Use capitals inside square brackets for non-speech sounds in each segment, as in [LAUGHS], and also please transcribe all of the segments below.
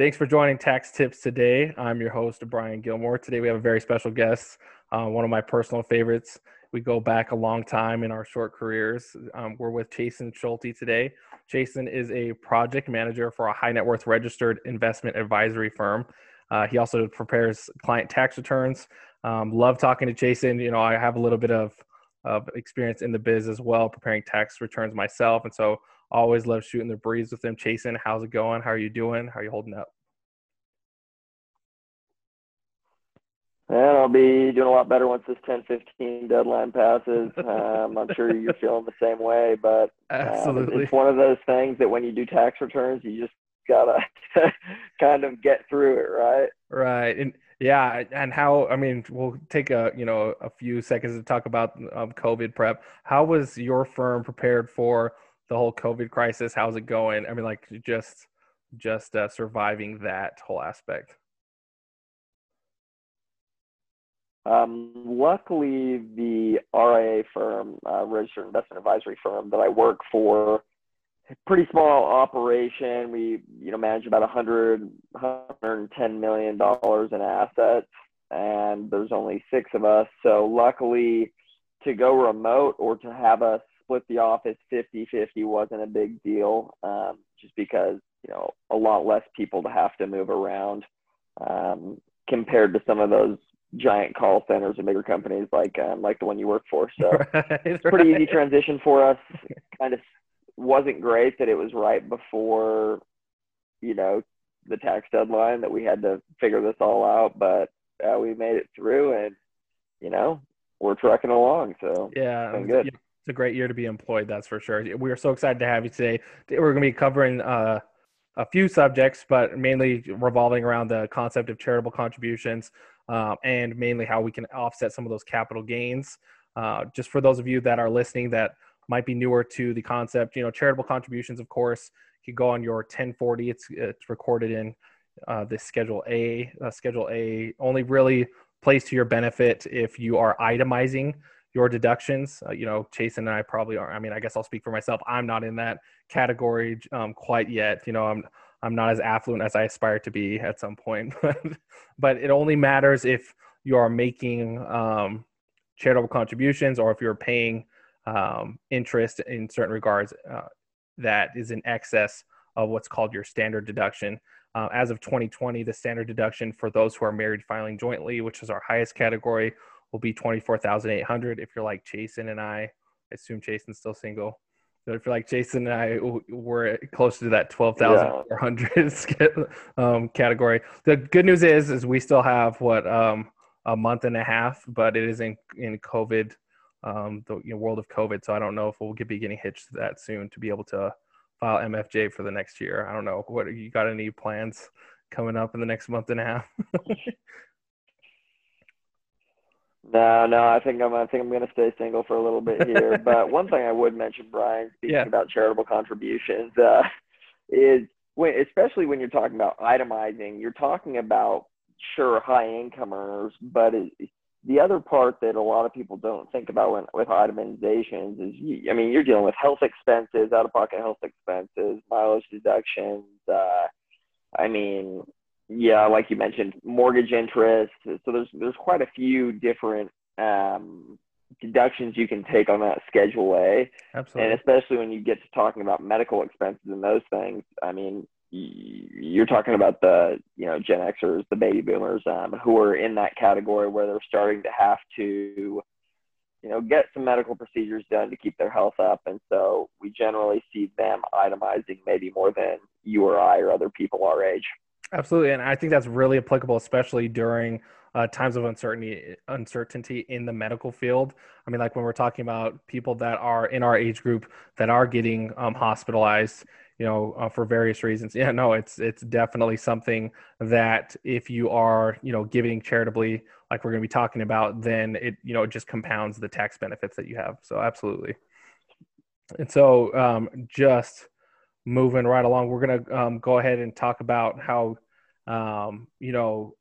Thanks for joining Tax Tips today. I'm your host, Brian Gilmore. Today we have a very special guest, uh, one of my personal favorites. We go back a long time in our short careers. Um, we're with Chasen Schulte today. Chasen is a project manager for a high net worth registered investment advisory firm. Uh, he also prepares client tax returns. Um, love talking to Chasen. You know, I have a little bit of, of experience in the biz as well, preparing tax returns myself. And so always love shooting the breeze with them. Chasen, how's it going? How are you doing? How are you holding up? And I'll be doing a lot better once this 10-15 deadline passes. [LAUGHS] Um, I'm sure you're feeling the same way, but um, it's one of those things that when you do tax returns, you just gotta [LAUGHS] kind of get through it, right? Right, and yeah, and how? I mean, we'll take a you know a few seconds to talk about um, COVID prep. How was your firm prepared for the whole COVID crisis? How's it going? I mean, like just just uh, surviving that whole aspect. Um, luckily, the RIA firm, uh, registered investment advisory firm that I work for, pretty small operation. We, you know, manage about 100, 110 million dollars in assets, and there's only six of us. So luckily, to go remote or to have us split the office 50-50 wasn't a big deal, um, just because you know a lot less people to have to move around um, compared to some of those giant call centers and bigger companies like um, like the one you work for. So [LAUGHS] right, it's pretty right. easy transition for us. kind of wasn't great that it was right before, you know, the tax deadline that we had to figure this all out, but uh, we made it through and, you know, we're trucking along. So yeah, good. It's a great year to be employed. That's for sure. We are so excited to have you today. We're going to be covering uh, a few subjects, but mainly revolving around the concept of charitable contributions um, and mainly how we can offset some of those capital gains. Uh, just for those of you that are listening that might be newer to the concept, you know, charitable contributions, of course, you go on your 1040. It's it's recorded in uh, the Schedule A. Uh, Schedule A only really plays to your benefit if you are itemizing your deductions. Uh, you know, Chasen and I probably are. I mean, I guess I'll speak for myself. I'm not in that category um, quite yet. You know, I'm I'm not as affluent as I aspire to be at some point, [LAUGHS] but it only matters if you are making um, charitable contributions or if you're paying um, interest in certain regards uh, that is in excess of what's called your standard deduction. Uh, as of 2020, the standard deduction for those who are married filing jointly, which is our highest category, will be 24,800. If you're like Chasen and I, I assume Chasen's still single. So if you're like Chasen and I, we're closer to that 12,400 yeah. [LAUGHS] um, category. The good news is, is we still have what um, a month and a half, but it is in in COVID, um, the you know, world of COVID. So I don't know if we'll be getting hitched that soon to be able to file MFJ for the next year. I don't know. What you got any plans coming up in the next month and a half? [LAUGHS] No, no, I think I'm I think I'm gonna stay single for a little bit here. [LAUGHS] but one thing I would mention, Brian, speaking yeah. about charitable contributions, uh, is when especially when you're talking about itemizing, you're talking about sure high income earners, but it, the other part that a lot of people don't think about when, with itemizations is, you, I mean, you're dealing with health expenses, out of pocket health expenses, mileage deductions. Uh, I mean, yeah, like you mentioned, mortgage interest. So there's there's quite a few different um, deductions you can take on that Schedule A. Absolutely. And especially when you get to talking about medical expenses and those things, I mean, you're talking about the you know Gen Xers, the baby boomers, um, who are in that category where they're starting to have to you know get some medical procedures done to keep their health up, and so we generally see them itemizing maybe more than you or I or other people our age. Absolutely, and I think that's really applicable, especially during uh, times of uncertainty uncertainty in the medical field. I mean, like when we're talking about people that are in our age group that are getting um, hospitalized, you know, uh, for various reasons. [LAUGHS] Yeah, no, it's it's definitely something that if you are, you know, giving charitably, like we're going to be talking about, then it, you know, it just compounds the tax benefits that you have. So absolutely. And so, um, just moving right along, we're going to um, go ahead and talk about how, um, you know,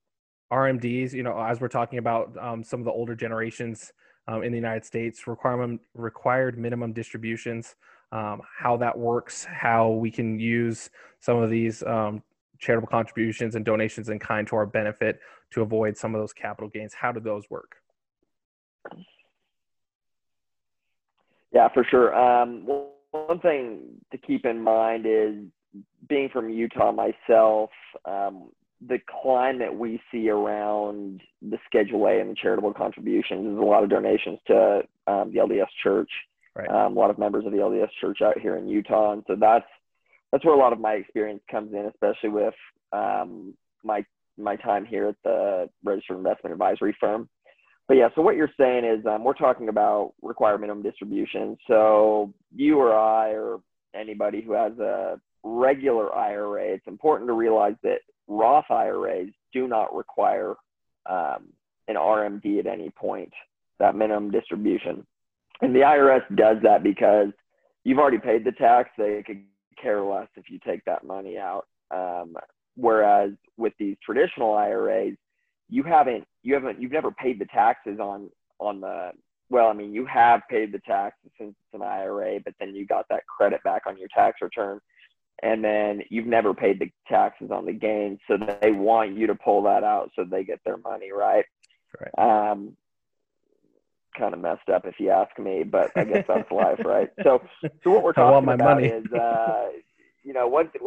RMDs, you know, as we're talking about um, some of the older generations um, in the United States, requirement, required minimum distributions, um, how that works, how we can use some of these um, charitable contributions and donations in kind to our benefit to avoid some of those capital gains. How do those work? Yeah, for sure. Um, one thing to keep in mind is being from Utah myself, um, the climate we see around the Schedule A and the charitable contributions is a lot of donations to um, the LDS Church. Right. Um, a lot of members of the LDS Church out here in Utah, and so that's that's where a lot of my experience comes in, especially with um, my my time here at the registered investment advisory firm. But yeah, so what you're saying is um, we're talking about required minimum distribution. So you or I or anybody who has a regular IRA, it's important to realize that Roth IRAs do not require um, an RMD at any point, that minimum distribution. And the IRS does that because you've already paid the tax. They could care less if you take that money out. Um, whereas with these traditional IRAs, you haven't you haven't you've never paid the taxes on on the well i mean you have paid the taxes since it's an ira but then you got that credit back on your tax return. And then you've never paid the taxes on the gain so they want you to pull that out so they get their money right? Right. Um kind of messed up if you ask me but i guess that's [LAUGHS] life right? So so what we're talking about money. is uh you know what [LAUGHS]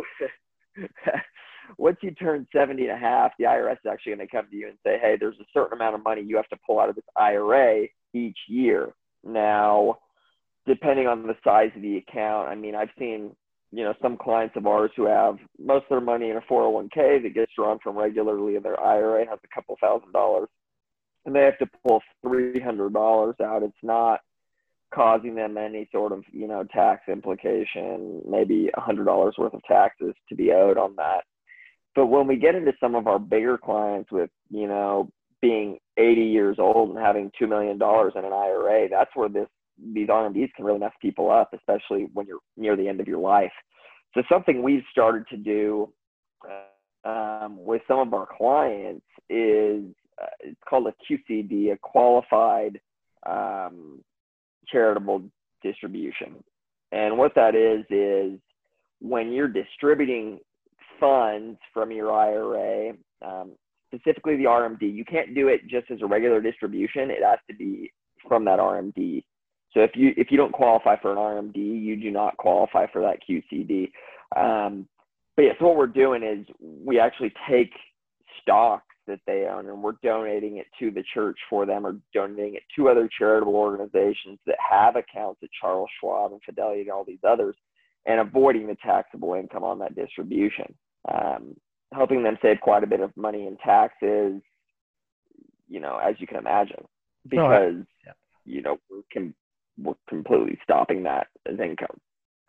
[LAUGHS] once you turn 70 and a half, the IRS is actually going to come to you and say, hey, there's a certain amount of money you have to pull out of this IRA each year. Now, depending on the size of the account, I mean, I've seen, you know, some clients of ours who have most of their money in a 401k that gets drawn from regularly in their IRA has a couple thousand dollars and they have to pull $300 out. It's not causing them any sort of, you know, tax implication, maybe a $100 worth of taxes to be owed on that. But when we get into some of our bigger clients with, you know, being 80 years old and having $2 million in an IRA, that's where this, these RMDs can really mess people up, especially when you're near the end of your life. So something we've started to do um, with some of our clients is uh, it's called a QCD, a qualified um, charitable distribution. And what that is, is when you're distributing funds from your IRA, um, specifically the RMD. You can't do it just as a regular distribution. It has to be from that RMD. So if you if you don't qualify for an RMD, you do not qualify for that QCD. Um, but yeah, so what we're doing is we actually take stocks that they own and we're donating it to the church for them or donating it to other charitable organizations that have accounts at Charles Schwab and Fidelity and all these others and avoiding the taxable income on that distribution um, helping them save quite a bit of money in taxes, you know, as you can imagine, because, yeah. you know, we're, we're completely stopping that as income.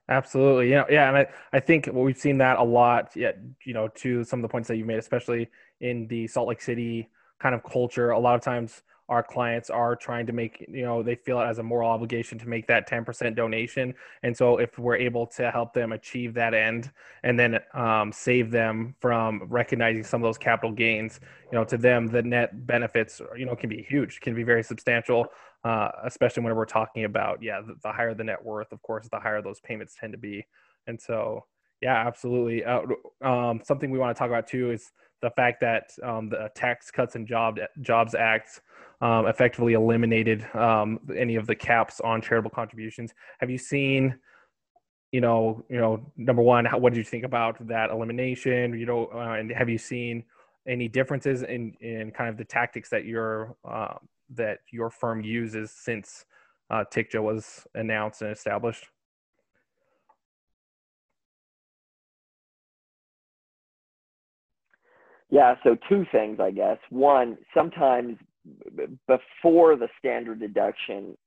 Absolutely. Yeah. Yeah. And I, I think we've seen that a lot, yeah, you know, to some of the points that you made, especially in the Salt Lake City kind of culture. A lot of times our clients are trying to make you know they feel it as a moral obligation to make that 10% donation. And so if we're able to help them achieve that end and then um, save them from recognizing some of those capital gains you know to them the net benefits you know can be huge can be very substantial uh, especially when we're talking about yeah the, the higher the net worth of course the higher those payments tend to be. And so yeah absolutely. Uh, um, something we want to talk about too is the fact that um, the Tax Cuts and Job, Jobs Act um, effectively eliminated um, any of the caps on charitable contributions. Have you seen, you know, you know, number one, how, what did you think about that elimination? You know, uh, and have you seen any differences in in kind of the tactics that your uh, that your firm uses since uh, TICJA was announced and established? Yeah, so two things, I guess. One, sometimes before the standard deduction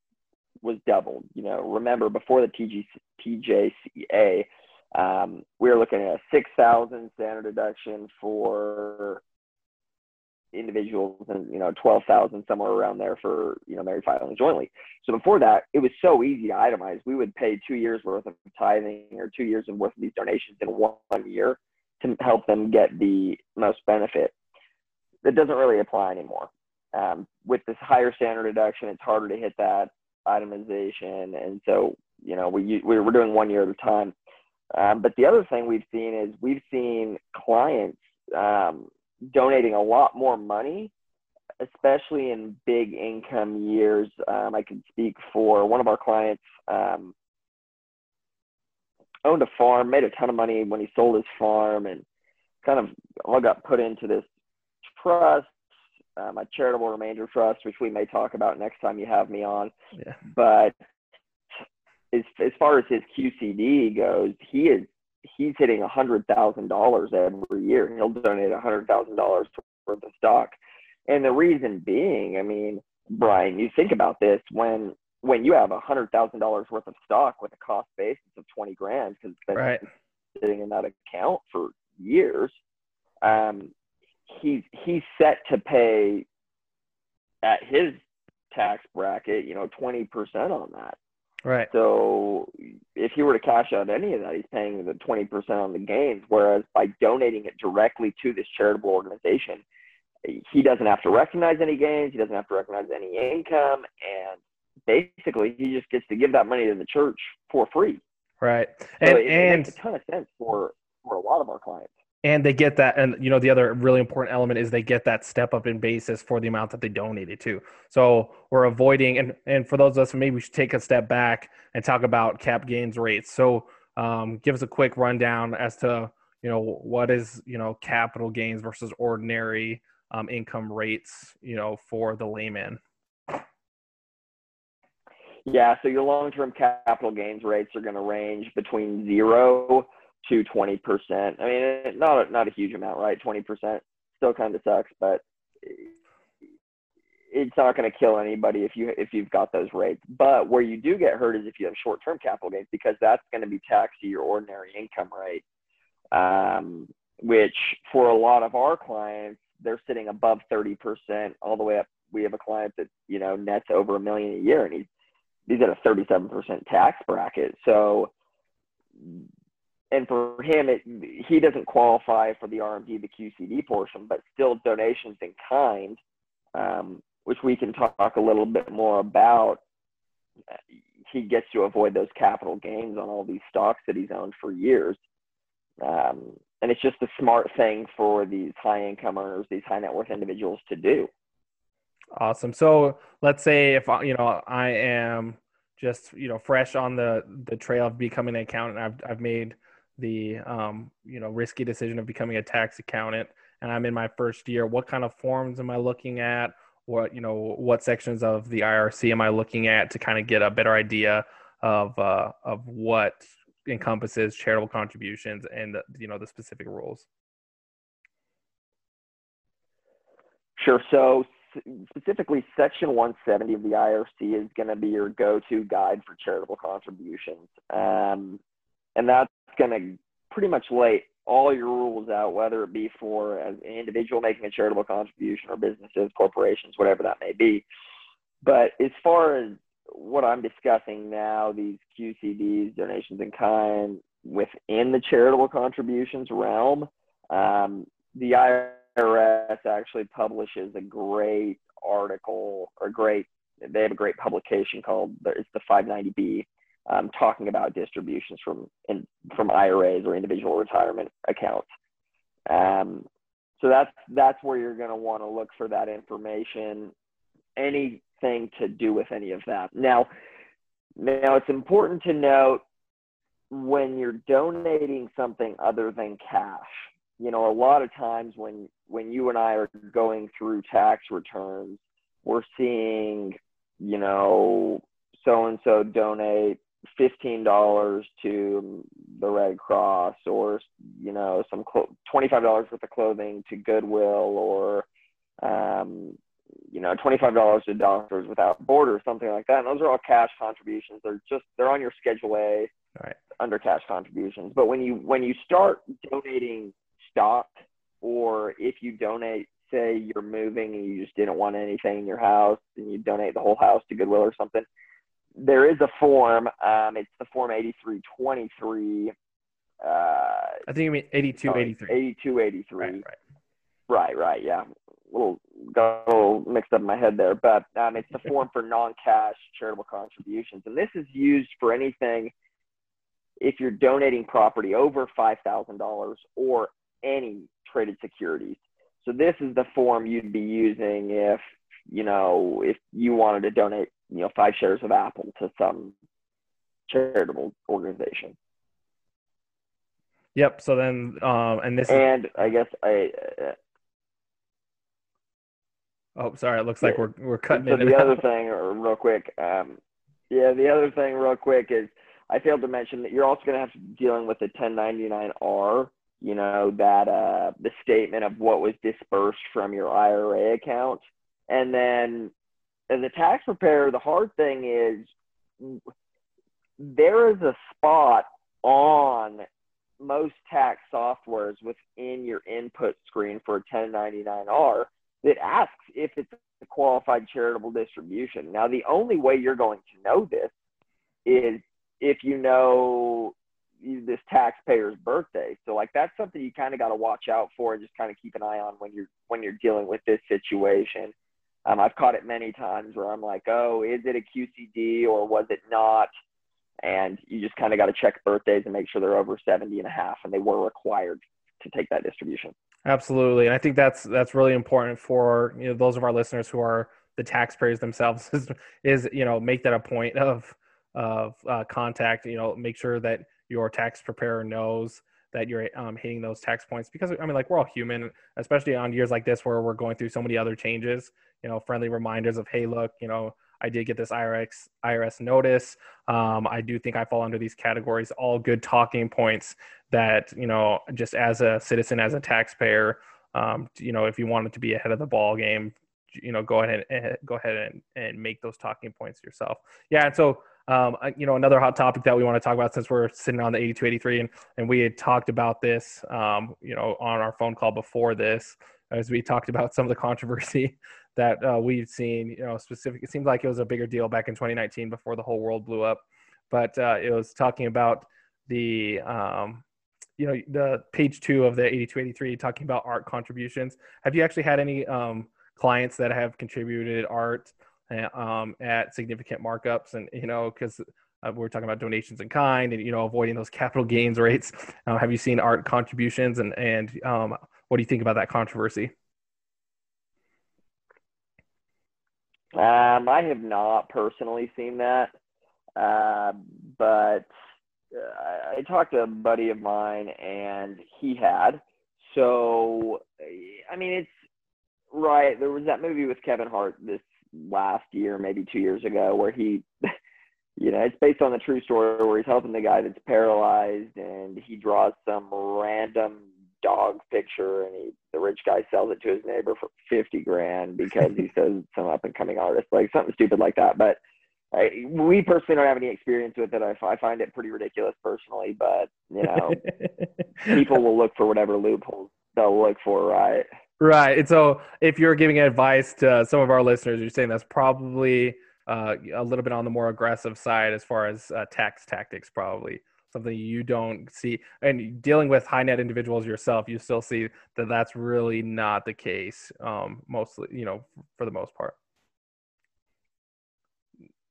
was doubled, you know, remember before the TG, TJCA, um, we were looking at a 6,000 standard deduction for individuals and, you know, 12,000 somewhere around there for, you know, married filing jointly. So before that, it was so easy to itemize. We would pay two years worth of tithing or two years worth of these donations in one year to help them get the most benefit. That doesn't really apply anymore. Um, with this higher standard deduction, it's harder to hit that itemization, and so you know we we we're doing one year at a time. Um, but the other thing we've seen is we've seen clients um, donating a lot more money, especially in big income years. Um, I can speak for one of our clients um, owned a farm, made a ton of money when he sold his farm, and kind of all got put into this trust, um, a charitable remainder trust, which we may talk about next time you have me on. Yeah. But as as far as his QCD goes, he is he's hitting a hundred thousand dollars every year. He'll donate a hundred thousand dollars worth of stock, and the reason being, I mean, Brian, you think about this when when you have a hundred thousand dollars worth of stock with a cost basis of twenty grand because it's been Right. sitting in that account for years, um, he's he's set to pay at his tax bracket, you know, twenty percent on that. Right. So if he were to cash out any of that, he's paying the 20% on the gains. Whereas by donating it directly to this charitable organization, he doesn't have to recognize any gains. He doesn't have to recognize any income. And basically, he just gets to give that money to the church for free. Right. And it, it and makes a ton of sense for, for a lot of our clients. and they get that and you know the other really important element is they get that step up in basis for the amount that they donated to so we're avoiding and and for those of us maybe we should take a step back and talk about cap gains rates so um, give us a quick rundown as to you know what is you know capital gains versus ordinary um, income rates you know for the layman Yeah, so your long-term capital gains rates are going to range between zero to twenty percent. I mean, not a, not a huge amount, right? Twenty percent still kind of sucks, but it's not going to kill anybody if you if you've got those rates. But where you do get hurt is if you have short-term capital gains because that's going to be taxed to your ordinary income rate, um, which for a lot of our clients they're sitting above thirty percent all the way up. We have a client that you know nets over a million a year, and he's he's at a 37% tax bracket. So, and for him, it, he doesn't qualify for the RMD, the QCD portion, but still donations in kind, um, which we can talk a little bit more about. He gets to avoid those capital gains on all these stocks that he's owned for years. Um, and it's just a smart thing for these high income earners, these high net worth individuals to do. Awesome. So let's say if you know I am just you know fresh on the the trail of becoming an accountant, I've I've made the um, you know risky decision of becoming a tax accountant, and I'm in my first year. What kind of forms am I looking at? What you know what sections of the IRC am I looking at to kind of get a better idea of uh, of what encompasses charitable contributions and the, you know the specific rules. Sure. So specifically, Section 170 of the IRC is going to be your go-to guide for charitable contributions, um, and that's going to pretty much lay all your rules out, whether it be for an individual making a charitable contribution or businesses, corporations, whatever that may be. But as far as what I'm discussing now, these QCDs, donations in kind, within the charitable contributions realm, um, the IRS actually publishes a great article or great, they have a great publication called, it's the 590B, um, talking about distributions from, in, from IRAs or individual retirement accounts. Um, so that's, that's where you're going to want to look for that information. Anything to do with any of that. Now, now it's important to note when you're donating something other than cash, you know, a lot of times when when you and I are going through tax returns, we're seeing, you know, so and so donate fifteen dollars to the Red Cross, or you know, some clo- twenty five dollars worth of clothing to Goodwill, or um, you know, twenty five dollars to Doctors Without Borders, something like that. And those are all cash contributions. They're just they're on your Schedule A Right. under cash contributions. But when you when you start donating stock, or if you donate, say you're moving and you just didn't want anything in your house, and you donate the whole house to Goodwill or something, there is a form. Um, it's the form 8323. Uh, I think you mean 82, 83. 8283. Right, right. Right, right, yeah. A little got a little mixed up in my head there, but um, it's the form for non-cash charitable contributions, and this is used for anything if you're donating property over $5,000 or any traded securities. So this is the form you'd be using if, you know, if you wanted to donate, you know, five shares of Apple to some charitable organization. Yep. So then, um, and this and I guess I. Uh, oh, sorry. It looks like we're we're cutting. So the other thing, or real quick, um, yeah, the other thing, real quick, is I failed to mention that you're also going to have to be dealing with the 1099-R. You know that uh, the statement of what was dispersed from your IRA account, and then as a tax preparer, the hard thing is there is a spot on most tax softwares within your input screen for a 1099R that asks if it's a qualified charitable distribution. Now, the only way you're going to know this is if you know this taxpayer's birthday. So like that's something you kind of got to watch out for and just kind of keep an eye on when you're when you're dealing with this situation. Um, I've caught it many times where I'm like, oh, is it a QCD or was it not? And you just kind of got to check birthdays and make sure they're over 70 and a half and they were required to take that distribution. Absolutely. And I think that's that's really important for you know those of our listeners who are the taxpayers themselves is, [LAUGHS] is you know make that a point of of uh, contact. You know, make sure that your tax preparer knows that you're um, hitting those tax points because I mean, like we're all human, especially on years like this where we're going through so many other changes. You know, friendly reminders of, hey, look, you know, I did get this IRS IRS notice. Um, I do think I fall under these categories. All good talking points that you know, just as a citizen, as a taxpayer, um, you know, if you wanted to be ahead of the ball game, you know, go ahead and go ahead and, and make those talking points yourself. Yeah, and so um, you know, another hot topic that we want to talk about since we're sitting on the 8283 and, and we had talked about this, um, you know, on our phone call before this, as we talked about some of the controversy [LAUGHS] that uh, we've seen, you know, specific, it seemed like it was a bigger deal back in 2019 before the whole world blew up, but uh, it was talking about the, um, you know, the page two of the 8283 talking about art contributions. Have you actually had any um, clients that have contributed art um, at significant markups, and you know, because uh, we're talking about donations in kind, and you know, avoiding those capital gains rates. [LAUGHS] Uh, have you seen art contributions, and and um, what do you think about that controversy? Um, I have not personally seen that, uh, but uh, I talked to a buddy of mine, and he had. So, I mean, it's right. There was that movie with Kevin Hart this last year, maybe two years ago, where he, [LAUGHS] you know, it's based on the true story where he's helping the guy that's paralyzed and he draws some random dog picture and he, the rich guy sells it to his neighbor for 50 grand because he [LAUGHS] says it's some up and coming artist, like something stupid like that. But I, we personally don't have any experience with it. I, I find it pretty ridiculous personally, but you know, [LAUGHS] people will look for whatever loopholes they'll look for, right? Right. And so if you're giving advice to some of our listeners, you're saying that's probably uh, a little bit on the more aggressive side as far as uh, tax tactics, probably something you don't see. And dealing with high net individuals yourself, you still see that that's really not the case, um, mostly, you know, for the most part.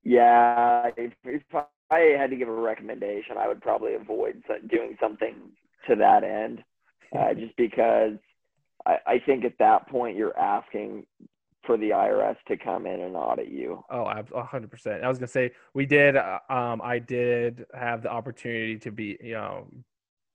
Yeah. If, if I had to give a recommendation, I would probably avoid doing something to that end, uh, just because I, I think at that point you're asking for the IRS to come in and audit you. Oh, hundred percent. I was gonna say we did. Uh, um, I did have the opportunity to be, you know,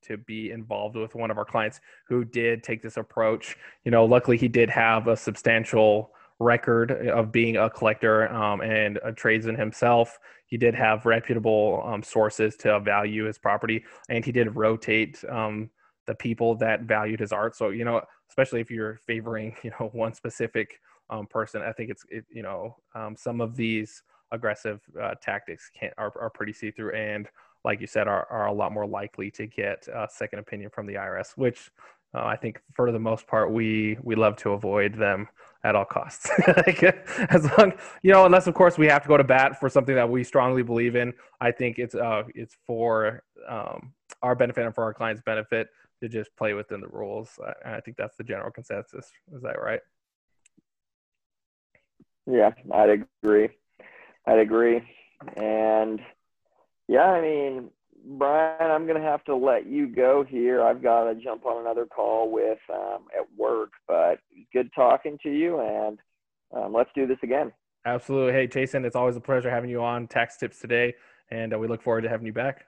to be involved with one of our clients who did take this approach. You know, luckily he did have a substantial record of being a collector um, and a tradesman himself. He did have reputable um, sources to value his property, and he did rotate um, the people that valued his art. So you know, especially if you're favoring [LAUGHS] you know one specific um, person. I think it's it, you know um, some of these aggressive uh, tactics can are, are pretty see through and like you said are, are a lot more likely to get a second opinion from the IRS, which uh, I think for the most part we we love to avoid them at all costs. [LAUGHS] like, as long you know, unless of course we have to go to bat for something that we strongly believe in. I think it's uh it's for um, our benefit and for our clients' benefit to just play within the rules. And I think that's the general consensus. Is that right? Yeah, I'd agree. I'd agree. And yeah, I mean, Brian, I'm going to have to let you go here. I've got to jump on another call with um, at work, but good talking to you, and um, let's do this again. Absolutely. Hey, Chasen, it's always a pleasure having you on Tax Tips today, and uh, we look forward to having you back.